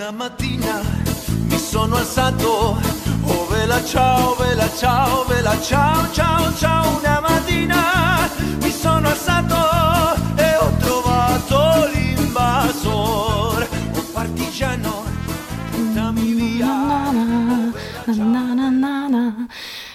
Una mattina mi sono alzato, oh vela ciao, vela ciao, vela ciao, ciao, ciao. Una mattina mi sono alzato e ho trovato l'invasor, oh partigiano, portami via.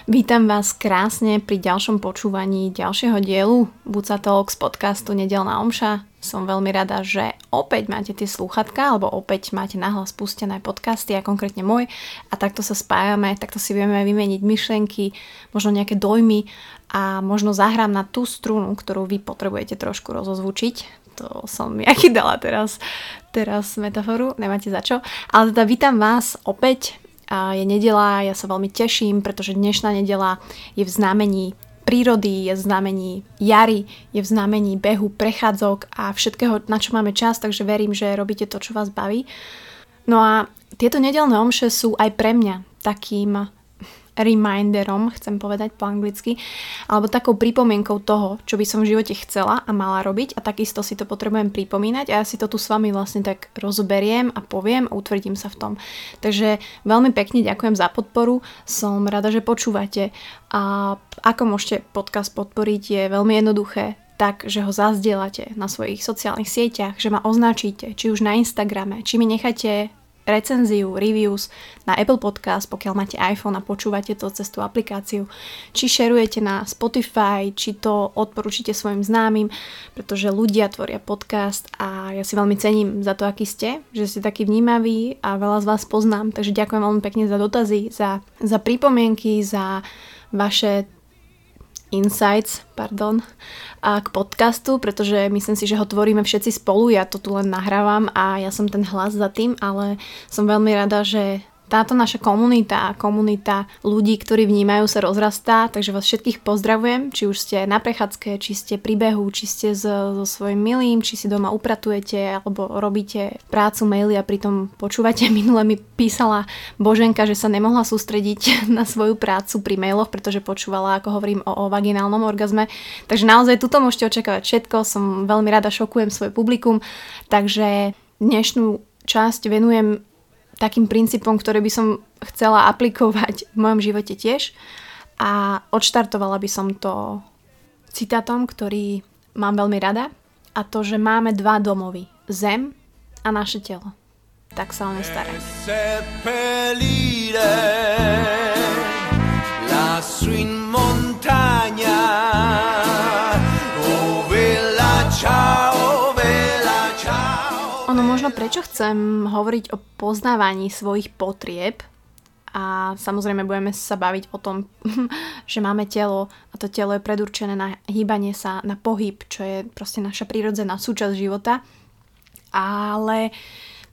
Vítam vás krásne pri ďalšom počúvaní ďalšieho dielu Buca Talk z podcastu Nedelná omša. Som veľmi rada, že opäť máte tie slúchatka alebo opäť máte nahlas pustené podcasty a konkrétne môj a takto sa spájame, takto si vieme vymeniť myšlenky, možno nejaké dojmy a možno zahrám na tú strunu, ktorú vy potrebujete trošku rozozvučiť. To som jaký dala teraz, teraz metaforu, nemáte za čo. Ale teda vítam vás opäť je nedela, ja sa veľmi teším, pretože dnešná nedela je v znamení prírody, je v znamení jary, je v znamení behu, prechádzok a všetkého, na čo máme čas, takže verím, že robíte to, čo vás baví. No a tieto nedelné omše sú aj pre mňa takým reminderom, chcem povedať po anglicky, alebo takou pripomienkou toho, čo by som v živote chcela a mala robiť. A takisto si to potrebujem pripomínať a ja si to tu s vami vlastne tak rozberiem a poviem a utvrdím sa v tom. Takže veľmi pekne ďakujem za podporu, som rada, že počúvate. A ako môžete podcast podporiť je veľmi jednoduché, tak, že ho zazdielate na svojich sociálnych sieťach, že ma označíte, či už na Instagrame, či mi necháte recenziu, reviews na Apple Podcast, pokiaľ máte iPhone a počúvate to cez tú aplikáciu, či šerujete na Spotify, či to odporúčite svojim známym, pretože ľudia tvoria podcast a ja si veľmi cením za to, aký ste, že ste takí vnímaví a veľa z vás poznám, takže ďakujem veľmi pekne za dotazy, za, za pripomienky, za vaše insights, pardon, a k podcastu, pretože myslím si, že ho tvoríme všetci spolu, ja to tu len nahrávam a ja som ten hlas za tým, ale som veľmi rada, že táto naša komunita a komunita ľudí, ktorí vnímajú, sa rozrastá, takže vás všetkých pozdravujem, či už ste na prechádzke, či ste pri behu, či ste so, so svojím milým, či si doma upratujete, alebo robíte prácu, maily a pritom počúvate. Minule mi písala Boženka, že sa nemohla sústrediť na svoju prácu pri mailoch, pretože počúvala, ako hovorím o, o vaginálnom orgazme. Takže naozaj tuto môžete očakávať všetko, som veľmi rada, šokujem svoje publikum, takže dnešnú časť venujem takým princípom, ktoré by som chcela aplikovať v mojom živote tiež. A odštartovala by som to citátom, ktorý mám veľmi rada. A to, že máme dva domovy. Zem a naše telo. Tak sa o ne staraj. lassù možno prečo chcem hovoriť o poznávaní svojich potrieb a samozrejme budeme sa baviť o tom, že máme telo a to telo je predurčené na hýbanie sa, na pohyb, čo je proste naša prírodzená súčasť života. Ale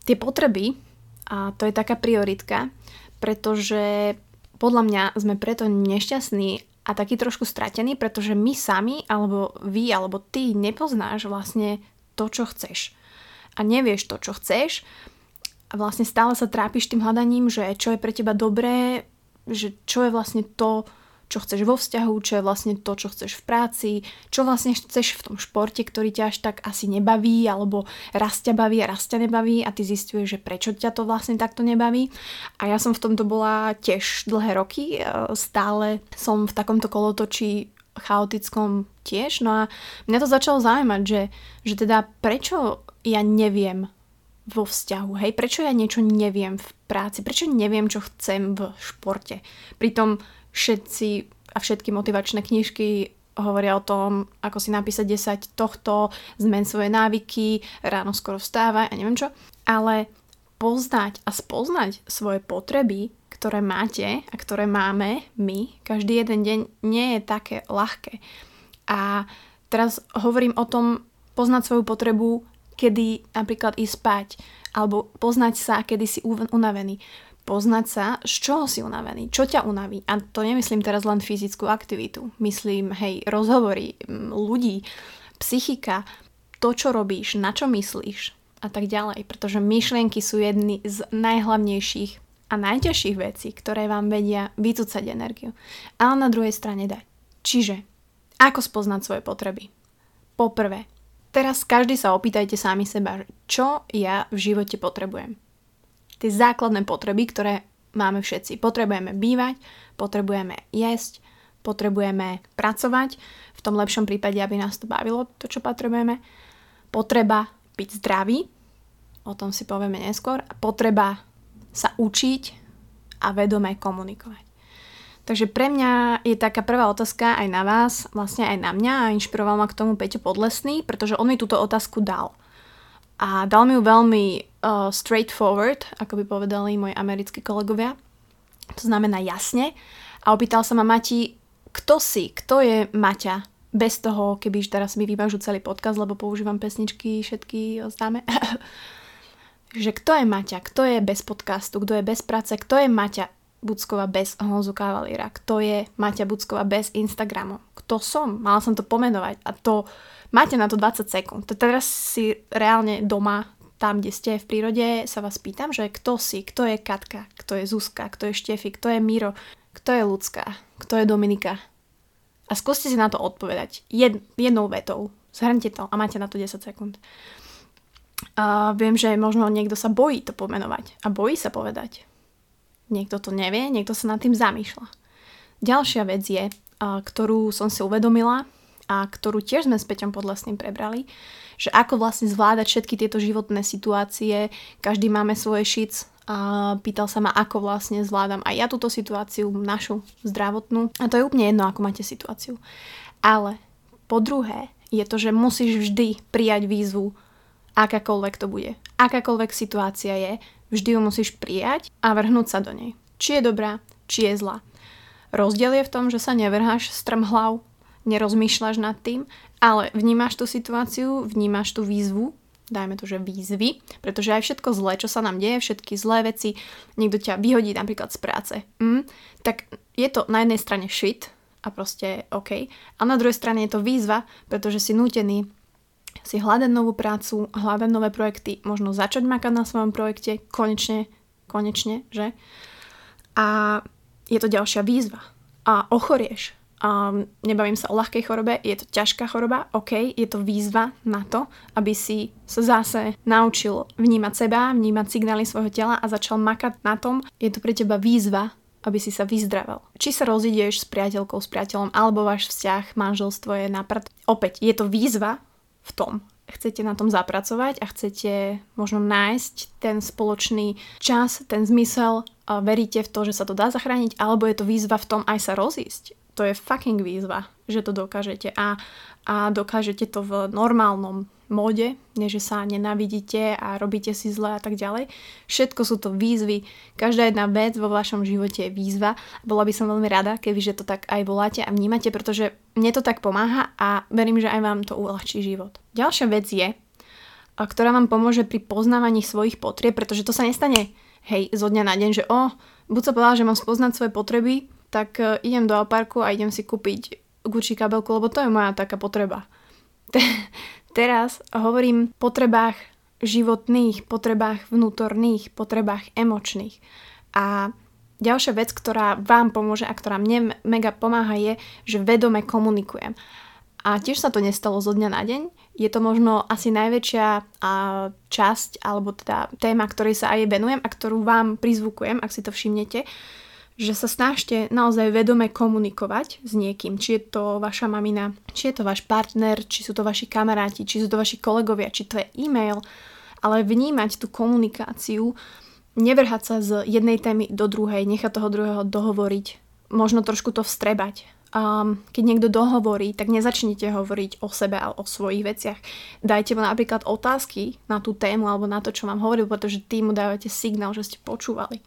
tie potreby, a to je taká prioritka, pretože podľa mňa sme preto nešťastní a taký trošku stratení, pretože my sami, alebo vy, alebo ty nepoznáš vlastne to, čo chceš a nevieš to, čo chceš a vlastne stále sa trápiš tým hľadaním, že čo je pre teba dobré, že čo je vlastne to, čo chceš vo vzťahu, čo je vlastne to, čo chceš v práci, čo vlastne chceš v tom športe, ktorý ťa až tak asi nebaví, alebo raz ťa baví a raz ťa nebaví a ty zistuješ, že prečo ťa to vlastne takto nebaví. A ja som v tomto bola tiež dlhé roky, e, stále som v takomto kolotočí chaotickom tiež, no a mňa to začalo zaujímať, že, že teda prečo ja neviem vo vzťahu, hej, prečo ja niečo neviem v práci, prečo neviem, čo chcem v športe. Pritom všetci a všetky motivačné knižky hovoria o tom, ako si napísať 10 tohto, zmen svoje návyky, ráno skoro vstávaj a neviem čo. Ale poznať a spoznať svoje potreby, ktoré máte a ktoré máme my, každý jeden deň nie je také ľahké. A teraz hovorím o tom poznať svoju potrebu kedy napríklad ísť spať, alebo poznať sa, kedy si unavený. Poznať sa, z čoho si unavený, čo ťa unaví. A to nemyslím teraz len fyzickú aktivitu. Myslím, hej, rozhovory, ľudí, psychika, to, čo robíš, na čo myslíš a tak ďalej. Pretože myšlienky sú jedny z najhlavnejších a najťažších vecí, ktoré vám vedia vycúcať energiu. Ale na druhej strane dať. Čiže, ako spoznať svoje potreby? Poprvé, Teraz každý sa opýtajte sami seba, čo ja v živote potrebujem. tie základné potreby, ktoré máme všetci. Potrebujeme bývať, potrebujeme jesť, potrebujeme pracovať, v tom lepšom prípade, aby nás to bavilo, to, čo potrebujeme. Potreba byť zdravý, o tom si povieme neskôr. Potreba sa učiť a vedome komunikovať. Takže pre mňa je taká prvá otázka aj na vás, vlastne aj na mňa a inšpiroval ma k tomu Peťo Podlesný, pretože on mi túto otázku dal. A dal mi ju veľmi uh, straightforward, ako by povedali moji americkí kolegovia. To znamená jasne. A opýtal sa ma Mati, kto si, kto je Maťa? Bez toho, keby teraz mi vyvážu celý podcast, lebo používam pesničky všetky známe. že kto je Maťa, kto je bez podcastu, kto je bez práce, kto je Maťa Bucková bez Honzu Kavalíra, kto je Maťa Bucková bez Instagramu, kto som, mala som to pomenovať a to máte na to 20 sekúnd. Teraz si reálne doma, tam, kde ste v prírode, sa vás pýtam, že kto si, kto je Katka, kto je Zuzka, kto je Štefi, kto je Miro, kto je Lucka, kto je Dominika. A skúste si na to odpovedať jed, jednou vetou. Zhrňte to a máte na to 10 sekúnd. A viem, že možno niekto sa bojí to pomenovať a bojí sa povedať. Niekto to nevie, niekto sa nad tým zamýšľa. Ďalšia vec je, ktorú som si uvedomila a ktorú tiež sme s Peťom Podlesným prebrali, že ako vlastne zvládať všetky tieto životné situácie, každý máme svoje šic a pýtal sa ma, ako vlastne zvládam aj ja túto situáciu, našu zdravotnú. A to je úplne jedno, ako máte situáciu. Ale po druhé je to, že musíš vždy prijať výzvu, akákoľvek to bude. Akákoľvek situácia je, Vždy ju musíš prijať a vrhnúť sa do nej. Či je dobrá, či je zlá. Rozdiel je v tom, že sa nevrháš strmhlav, nerozmýšľaš nad tým, ale vnímaš tú situáciu, vnímaš tú výzvu, dajme to, že výzvy, pretože aj všetko zlé, čo sa nám deje, všetky zlé veci, niekto ťa vyhodí napríklad z práce, mm, tak je to na jednej strane shit a proste OK, a na druhej strane je to výzva, pretože si nútený si hľadať novú prácu, hľadať nové projekty, možno začať makať na svojom projekte, konečne, konečne, že? A je to ďalšia výzva. A ochorieš. A nebavím sa o ľahkej chorobe, je to ťažká choroba, OK, je to výzva na to, aby si sa zase naučil vnímať seba, vnímať signály svojho tela a začal makať na tom. Je to pre teba výzva, aby si sa vyzdravel. Či sa rozidieš s priateľkou, s priateľom, alebo váš vzťah, manželstvo je na prd. Opäť, je to výzva, v tom. Chcete na tom zapracovať a chcete možno nájsť ten spoločný čas, ten zmysel, veríte v to, že sa to dá zachrániť, alebo je to výzva v tom aj sa rozísť. To je fucking výzva, že to dokážete a, a dokážete to v normálnom móde, nie že sa nenávidíte a robíte si zle a tak ďalej. Všetko sú to výzvy. Každá jedna vec vo vašom živote je výzva. Bola by som veľmi rada, keby že to tak aj voláte a vnímate, pretože mne to tak pomáha a verím, že aj vám to uľahčí život. Ďalšia vec je, ktorá vám pomôže pri poznávaní svojich potrieb, pretože to sa nestane hej, zo dňa na deň, že o, oh, buď sa povedala, že mám spoznať svoje potreby, tak uh, idem do parku a idem si kúpiť Gucci kabelku, lebo to je moja taká potreba. Teraz hovorím potrebách životných, potrebách vnútorných, potrebách emočných. A ďalšia vec, ktorá vám pomôže a ktorá mne mega pomáha je, že vedome komunikujem. A tiež sa to nestalo zo dňa na deň. Je to možno asi najväčšia časť, alebo teda téma, ktorej sa aj venujem a ktorú vám prizvukujem, ak si to všimnete že sa snažte naozaj vedome komunikovať s niekým, či je to vaša mamina, či je to váš partner, či sú to vaši kamaráti, či sú to vaši kolegovia, či to je e-mail, ale vnímať tú komunikáciu, nevrhať sa z jednej témy do druhej, nechať toho druhého dohovoriť, možno trošku to vstrebať. Um, keď niekto dohovorí, tak nezačnite hovoriť o sebe a o svojich veciach. Dajte mu napríklad otázky na tú tému alebo na to, čo vám hovoril, pretože tým mu dávate signál, že ste počúvali.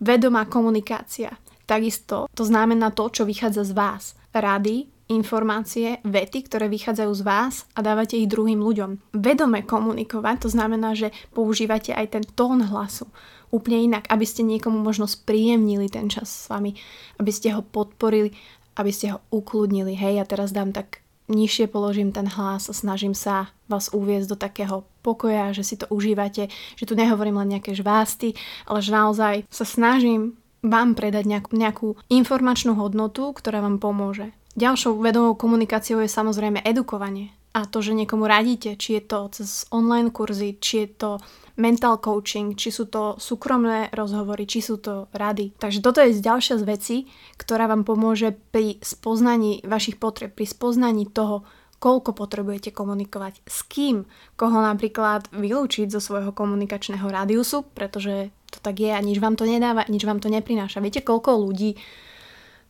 Vedomá komunikácia. Takisto to znamená to, čo vychádza z vás. Rady, informácie, vety, ktoré vychádzajú z vás a dávate ich druhým ľuďom. Vedome komunikovať, to znamená, že používate aj ten tón hlasu úplne inak, aby ste niekomu možno spríjemnili ten čas s vami, aby ste ho podporili, aby ste ho ukludnili. Hej, ja teraz dám tak nižšie položím ten hlas a snažím sa vás uviezť do takého pokoja, že si to užívate, že tu nehovorím len nejaké žvásty, ale že naozaj sa snažím vám predať nejakú, nejakú informačnú hodnotu, ktorá vám pomôže. Ďalšou vedomou komunikáciou je samozrejme edukovanie. A to, že niekomu radíte, či je to cez online kurzy, či je to mental coaching, či sú to súkromné rozhovory, či sú to rady. Takže toto je ďalšia z vecí, ktorá vám pomôže pri spoznaní vašich potreb, pri spoznaní toho, koľko potrebujete komunikovať, s kým, koho napríklad vylúčiť zo svojho komunikačného rádiusu, pretože to tak je a nič vám to nedáva, nič vám to neprináša. Viete, koľko ľudí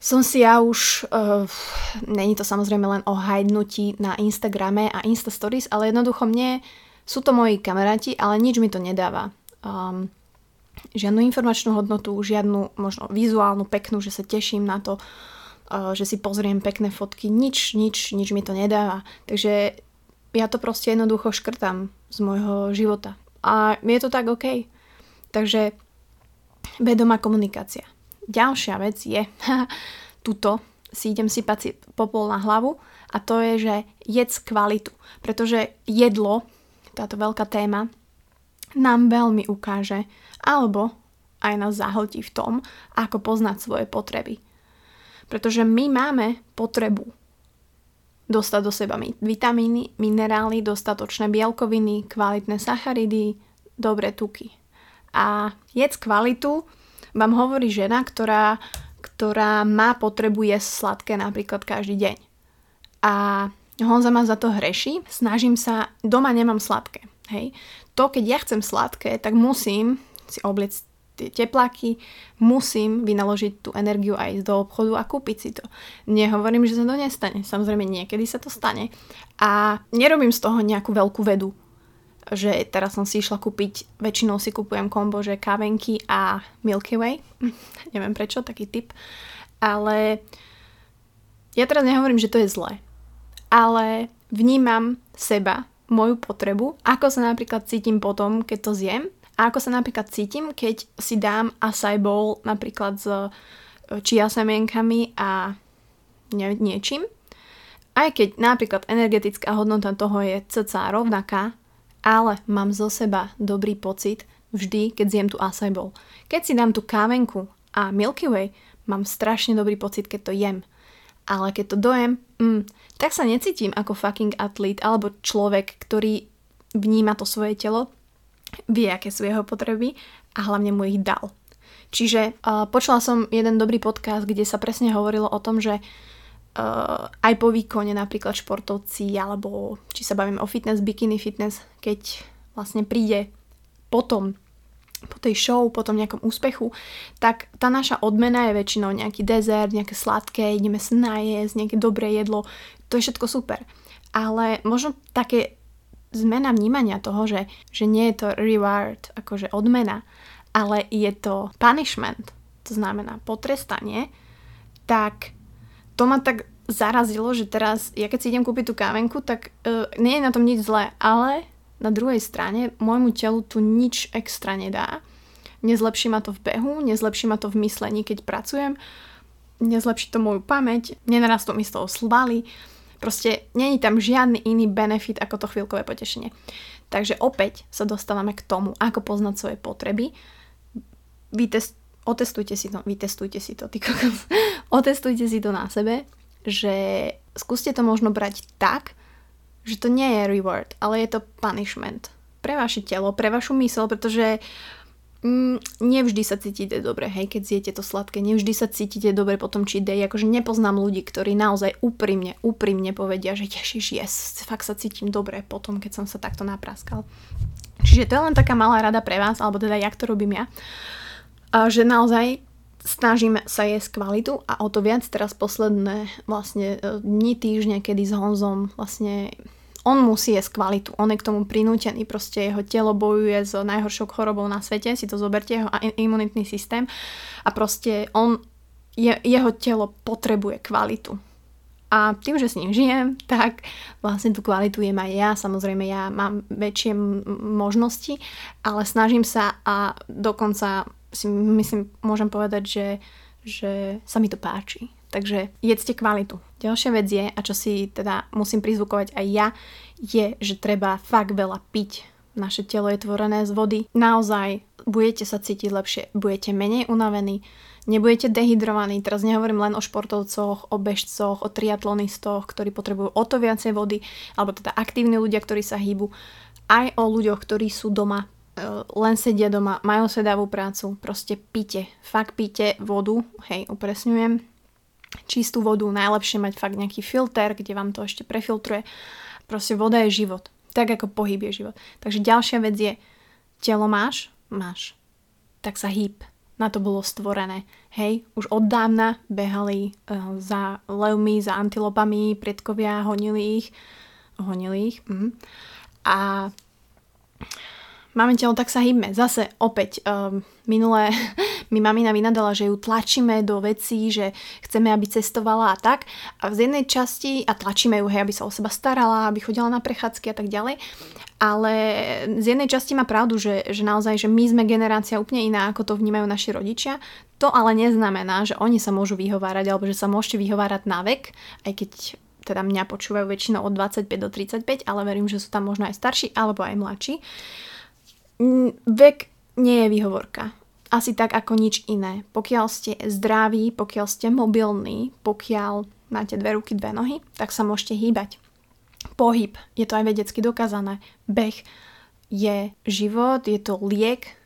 som si ja už, uh, není to samozrejme len o hajdnutí na Instagrame a Insta Stories, ale jednoducho mne sú to moji kamaráti, ale nič mi to nedáva. Um, žiadnu informačnú hodnotu, žiadnu možno vizuálnu, peknú, že sa teším na to, uh, že si pozriem pekné fotky, nič, nič, nič mi to nedáva. Takže ja to proste jednoducho škrtám z môjho života. A je to tak OK. Takže vedomá komunikácia. Ďalšia vec je, tuto si idem sypať popol na hlavu a to je, že jedz kvalitu. Pretože jedlo, táto veľká téma, nám veľmi ukáže, alebo aj nás zahltí v tom, ako poznať svoje potreby. Pretože my máme potrebu dostať do seba vitamíny, minerály, dostatočné bielkoviny, kvalitné sacharidy, dobré tuky. A jedz kvalitu vám hovorí žena, ktorá, ktorá má potrebu jesť sladké napríklad každý deň. A Honza ma za to hreší, snažím sa, doma nemám sladké. Hej. To, keď ja chcem sladké, tak musím si obliec tie tepláky, musím vynaložiť tú energiu aj ísť do obchodu a kúpiť si to. Nehovorím, že sa to nestane. Samozrejme, niekedy sa to stane. A nerobím z toho nejakú veľkú vedu že teraz som si išla kúpiť, väčšinou si kupujem kombo, že kávenky a Milky Way. Neviem prečo, taký typ. Ale ja teraz nehovorím, že to je zlé. Ale vnímam seba, moju potrebu, ako sa napríklad cítim potom, keď to zjem a ako sa napríklad cítim, keď si dám acai bowl napríklad s e, čia semienkami a nie, niečím. Aj keď napríklad energetická hodnota toho je cca rovnaká, ale mám zo seba dobrý pocit vždy, keď zjem tu acai bowl. Keď si dám tú kávenku a Milky Way, mám strašne dobrý pocit, keď to jem. Ale keď to dojem, mm, tak sa necítim ako fucking atlét alebo človek, ktorý vníma to svoje telo, vie, aké sú jeho potreby a hlavne mu ich dal. Čiže uh, počula som jeden dobrý podcast, kde sa presne hovorilo o tom, že uh, aj po výkone napríklad športovci alebo či sa bavíme o fitness, bikini fitness, keď vlastne príde potom po tej show, po tom nejakom úspechu, tak tá naša odmena je väčšinou nejaký dezert, nejaké sladké, ideme sa najesť, nejaké dobré jedlo, to je všetko super. Ale možno také zmena vnímania toho, že, že nie je to reward, akože odmena, ale je to punishment, to znamená potrestanie, tak to ma tak zarazilo, že teraz, ja keď si idem kúpiť tú kávenku, tak uh, nie je na tom nič zlé, ale na druhej strane môjmu telu tu nič extra nedá. Nezlepší ma to v behu, nezlepší ma to v myslení, keď pracujem, nezlepší to moju pamäť, nenarastú mi z toho svaly, proste není tam žiadny iný benefit ako to chvíľkové potešenie. Takže opäť sa dostávame k tomu, ako poznať svoje potreby. Vytest, otestujte si to, vytestujte si to, ty kokos. otestujte si to na sebe, že skúste to možno brať tak, že to nie je reward, ale je to punishment pre vaše telo, pre vašu mysel, pretože mm, nevždy sa cítite dobre, hej, keď zjete to sladké, nevždy sa cítite dobre potom či day, akože nepoznám ľudí, ktorí naozaj úprimne, úprimne povedia, že ježiš, yes, fakt sa cítim dobre potom, keď som sa takto napraskal. Čiže to je len taká malá rada pre vás, alebo teda jak to robím ja že naozaj snažíme sa jesť kvalitu a o to viac teraz posledné vlastne e, dni, týždne, kedy s Honzom vlastne on musí jesť kvalitu, on je k tomu prinútený, proste jeho telo bojuje s najhoršou chorobou na svete, si to zoberte, jeho imunitný systém a proste on, je, jeho telo potrebuje kvalitu. A tým, že s ním žijem, tak vlastne tú kvalitu jem aj ja. Samozrejme, ja mám väčšie možnosti, ale snažím sa a dokonca si myslím, môžem povedať, že, že sa mi to páči. Takže jedzte kvalitu. Ďalšia vec je, a čo si teda musím prizvukovať aj ja, je, že treba fakt veľa piť. Naše telo je tvorené z vody. Naozaj budete sa cítiť lepšie, budete menej unavení, nebudete dehydrovaní. Teraz nehovorím len o športovcoch, o bežcoch, o triatlonistoch, ktorí potrebujú o to viacej vody, alebo teda aktívni ľudia, ktorí sa hýbu, aj o ľuďoch, ktorí sú doma, len sedia doma, majú sedavú prácu, proste pite, fakt pite vodu, hej, upresňujem, čistú vodu, najlepšie mať fakt nejaký filter, kde vám to ešte prefiltruje. Proste voda je život, tak ako pohyb je život. Takže ďalšia vec je, telo máš? Máš. Tak sa hýb, na to bolo stvorené. Hej, už od dávna behali uh, za levmi, za antilopami, predkovia honili ich. Honili ich. Mm. A máme telo, tak sa hýbme. Zase opäť um, minulé mi mamina vynadala, že ju tlačíme do vecí, že chceme, aby cestovala a tak. A z jednej časti, a tlačíme ju, hej, aby sa o seba starala, aby chodila na prechádzky a tak ďalej. Ale z jednej časti má pravdu, že, že naozaj, že my sme generácia úplne iná, ako to vnímajú naši rodičia. To ale neznamená, že oni sa môžu vyhovárať, alebo že sa môžete vyhovárať na vek, aj keď teda mňa počúvajú väčšinou od 25 do 35, ale verím, že sú tam možno aj starší alebo aj mladší. Vek nie je výhovorka. Asi tak ako nič iné. Pokiaľ ste zdraví, pokiaľ ste mobilní, pokiaľ máte dve ruky, dve nohy, tak sa môžete hýbať pohyb, je to aj vedecky dokázané, beh je život, je to liek,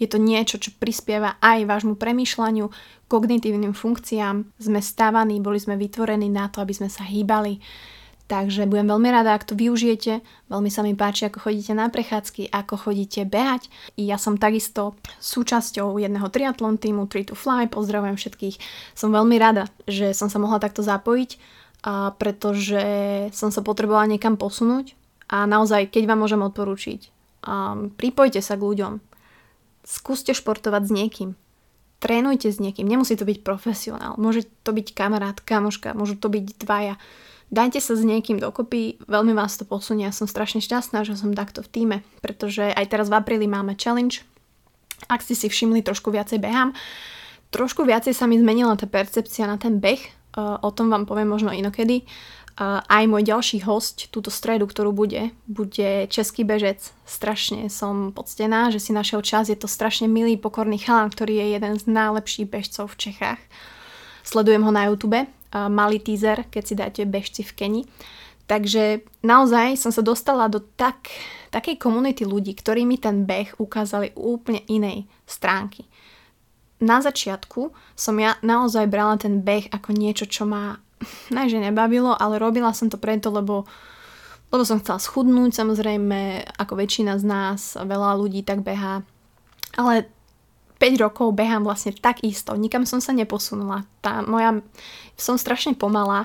je to niečo, čo prispieva aj vášmu premýšľaniu, kognitívnym funkciám. Sme stávaní, boli sme vytvorení na to, aby sme sa hýbali. Takže budem veľmi rada, ak to využijete. Veľmi sa mi páči, ako chodíte na prechádzky, ako chodíte behať. Ja som takisto súčasťou jedného triatlon týmu 3 to Fly. Pozdravujem všetkých. Som veľmi rada, že som sa mohla takto zapojiť a pretože som sa potrebovala niekam posunúť a naozaj, keď vám môžem odporúčiť, um, pripojte sa k ľuďom, skúste športovať s niekým, trénujte s niekým, nemusí to byť profesionál, môže to byť kamarát, kamoška, môžu to byť dvaja, dajte sa s niekým dokopy, veľmi vás to posunie, ja som strašne šťastná, že som takto v týme, pretože aj teraz v apríli máme challenge, ak ste si všimli, trošku viacej behám, trošku viacej sa mi zmenila tá percepcia na ten beh, o tom vám poviem možno inokedy. Aj môj ďalší host túto stredu, ktorú bude, bude český bežec. Strašne som poctená, že si našiel čas. Je to strašne milý, pokorný chalán, ktorý je jeden z najlepších bežcov v Čechách. Sledujem ho na YouTube. Malý teaser, keď si dáte bežci v Keni. Takže naozaj som sa dostala do tak, takej komunity ľudí, ktorí mi ten beh ukázali úplne inej stránky na začiatku som ja naozaj brala ten beh ako niečo, čo ma ne, nebavilo, ale robila som to preto, lebo, lebo som chcela schudnúť, samozrejme, ako väčšina z nás, veľa ľudí tak behá. Ale 5 rokov behám vlastne tak isto, nikam som sa neposunula. Tá moja, som strašne pomalá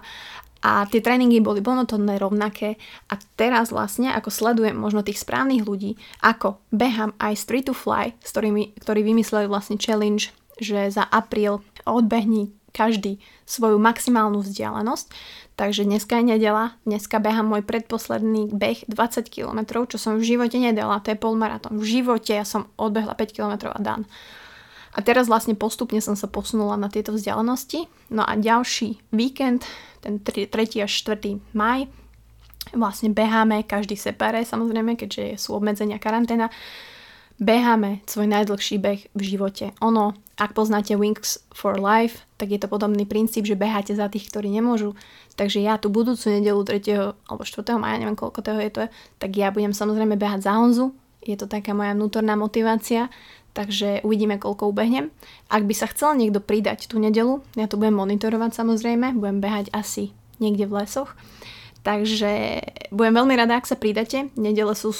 a tie tréningy boli monotónne, rovnaké a teraz vlastne, ako sledujem možno tých správnych ľudí, ako behám aj Street to Fly, s ktorými, ktorí vymysleli vlastne challenge že za apríl odbehni každý svoju maximálnu vzdialenosť. Takže dneska je nedela, dneska behám môj predposledný beh 20 km, čo som v živote nedala, to je polmaratón. V živote ja som odbehla 5 km a dan. A teraz vlastne postupne som sa posunula na tieto vzdialenosti. No a ďalší víkend, ten 3. až 4. maj, vlastne beháme každý separé, samozrejme, keďže sú obmedzenia karanténa, beháme svoj najdlhší beh v živote. Ono, ak poznáte Wings for Life, tak je to podobný princíp, že beháte za tých, ktorí nemôžu. Takže ja tú budúcu nedelu 3. alebo 4. maja, neviem koľko toho je to, tak ja budem samozrejme behať za Honzu. Je to taká moja vnútorná motivácia, takže uvidíme, koľko ubehnem. Ak by sa chcel niekto pridať tú nedelu, ja to budem monitorovať samozrejme, budem behať asi niekde v lesoch. Takže budem veľmi rada, ak sa pridáte. Nedele sú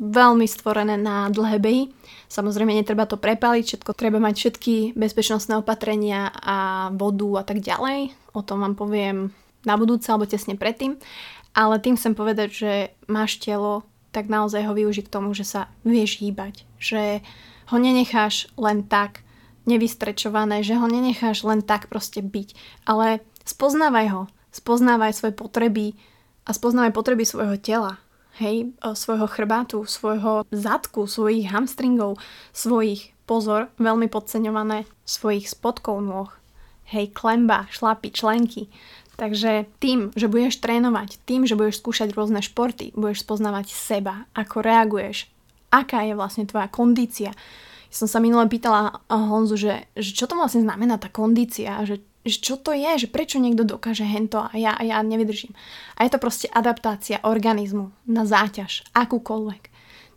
veľmi stvorené na dlhé behy. Samozrejme, netreba to prepaliť, všetko treba mať všetky bezpečnostné opatrenia a vodu a tak ďalej. O tom vám poviem na budúce alebo tesne predtým. Ale tým chcem povedať, že máš telo, tak naozaj ho využiť k tomu, že sa vieš hýbať. Že ho nenecháš len tak nevystrečované, že ho nenecháš len tak proste byť. Ale spoznávaj ho, spoznávaj svoje potreby a spoznávaj potreby svojho tela hej, svojho chrbátu, svojho zadku, svojich hamstringov, svojich, pozor, veľmi podceňované, svojich spodkov nôh, hej, klemba, šlapy, členky. Takže tým, že budeš trénovať, tým, že budeš skúšať rôzne športy, budeš spoznávať seba, ako reaguješ, aká je vlastne tvoja kondícia. Ja som sa minule pýtala Honzu, že, že čo to vlastne znamená tá kondícia, že, že čo to je, že prečo niekto dokáže hento a ja, ja nevydržím. A je to proste adaptácia organizmu na záťaž, akúkoľvek.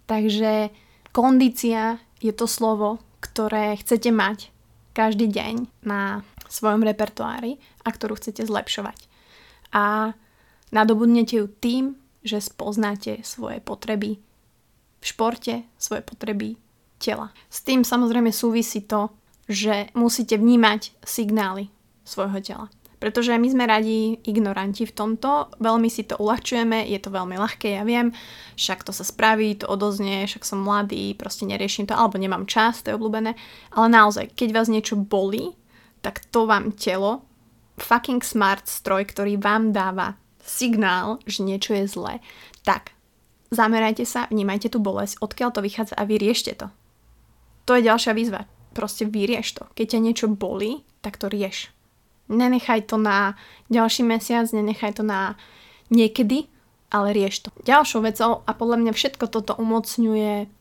Takže kondícia je to slovo, ktoré chcete mať každý deň na svojom repertoári a ktorú chcete zlepšovať. A nadobudnete ju tým, že spoznáte svoje potreby v športe, svoje potreby tela. S tým samozrejme súvisí to, že musíte vnímať signály svojho tela. Pretože my sme radi ignoranti v tomto, veľmi si to uľahčujeme, je to veľmi ľahké, ja viem, však to sa spraví, to odoznie, však som mladý, proste neriešim to, alebo nemám čas, to je obľúbené. Ale naozaj, keď vás niečo bolí, tak to vám telo, fucking smart stroj, ktorý vám dáva signál, že niečo je zlé, tak zamerajte sa, vnímajte tú bolesť, odkiaľ to vychádza a vyriešte to. To je ďalšia výzva. Proste vyrieš to. Keď ťa niečo bolí, tak to rieš. Nenechaj to na ďalší mesiac, nenechaj to na niekedy, ale rieš to. Ďalšou vecou a podľa mňa všetko toto umocňuje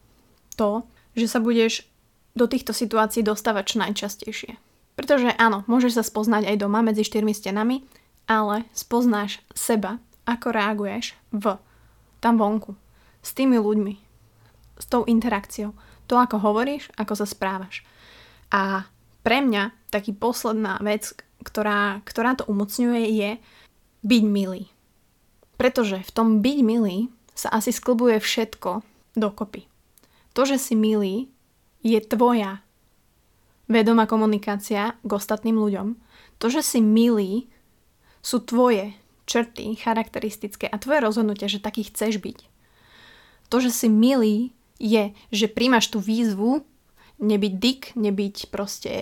to, že sa budeš do týchto situácií dostávať čo najčastejšie. Pretože áno, môžeš sa spoznať aj doma medzi štyrmi stenami, ale spoznáš seba, ako reaguješ v tam vonku, s tými ľuďmi, s tou interakciou, to ako hovoríš, ako sa správaš. A pre mňa taký posledná vec, ktorá, ktorá to umocňuje, je byť milý. Pretože v tom byť milý sa asi sklbuje všetko dokopy. To, že si milý, je tvoja vedomá komunikácia k ostatným ľuďom. To, že si milý, sú tvoje črty charakteristické a tvoje rozhodnutie, že taký chceš byť. To, že si milý, je, že príjmaš tú výzvu nebyť dik, nebyť proste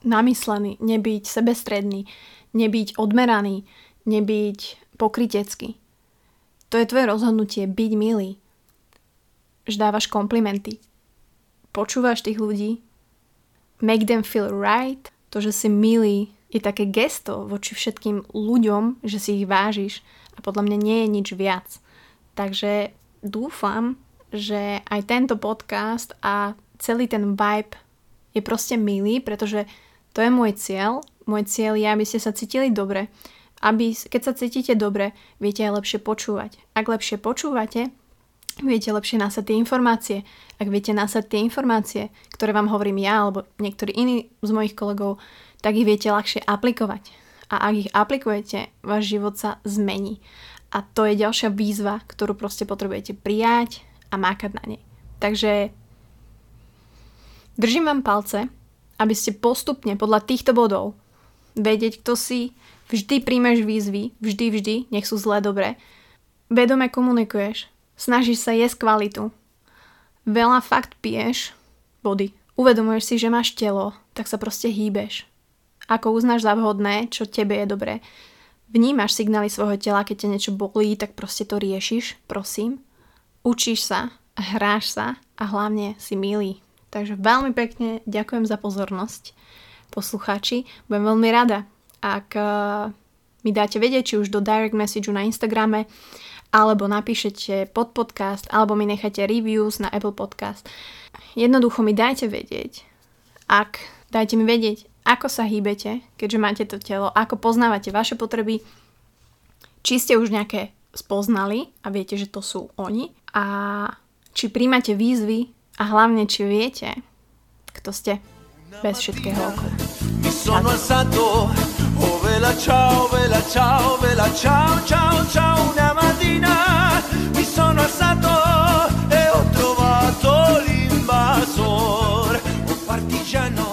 namyslený, nebyť sebestredný, nebyť odmeraný, nebyť pokrytecký. To je tvoje rozhodnutie byť milý. Že dávaš komplimenty. Počúvaš tých ľudí. Make them feel right. To, že si milý, je také gesto voči všetkým ľuďom, že si ich vážiš a podľa mňa nie je nič viac. Takže dúfam, že aj tento podcast a celý ten vibe je proste milý, pretože to je môj cieľ. Môj cieľ je, aby ste sa cítili dobre. Aby, keď sa cítite dobre, viete aj lepšie počúvať. Ak lepšie počúvate, viete lepšie nasať tie informácie. Ak viete nasať tie informácie, ktoré vám hovorím ja alebo niektorí iní z mojich kolegov, tak ich viete ľahšie aplikovať. A ak ich aplikujete, váš život sa zmení. A to je ďalšia výzva, ktorú proste potrebujete prijať a mákať na nej. Takže Držím vám palce, aby ste postupne podľa týchto bodov vedieť, kto si, vždy príjmeš výzvy, vždy, vždy, nech sú zlé, dobré. Vedome komunikuješ, snažíš sa jesť kvalitu, veľa fakt piješ vody, uvedomuješ si, že máš telo, tak sa proste hýbeš. Ako uznáš za vhodné, čo tebe je dobré. Vnímaš signály svojho tela, keď ťa niečo bolí, tak proste to riešiš, prosím. Učíš sa, hráš sa a hlavne si milý. Takže veľmi pekne ďakujem za pozornosť, poslucháči. Budem veľmi rada, ak uh, mi dáte vedieť, či už do direct message na Instagrame, alebo napíšete pod podcast, alebo mi necháte reviews na Apple Podcast. Jednoducho mi dajte vedieť, ak dajte mi vedieť, ako sa hýbete, keďže máte to telo, ako poznávate vaše potreby, či ste už nejaké spoznali a viete, že to sú oni? A či príjmate výzvy? A hlavne, či viete, kto ste bez všetkého okolo. Oh vela ciao, vela ciao, e partigiano,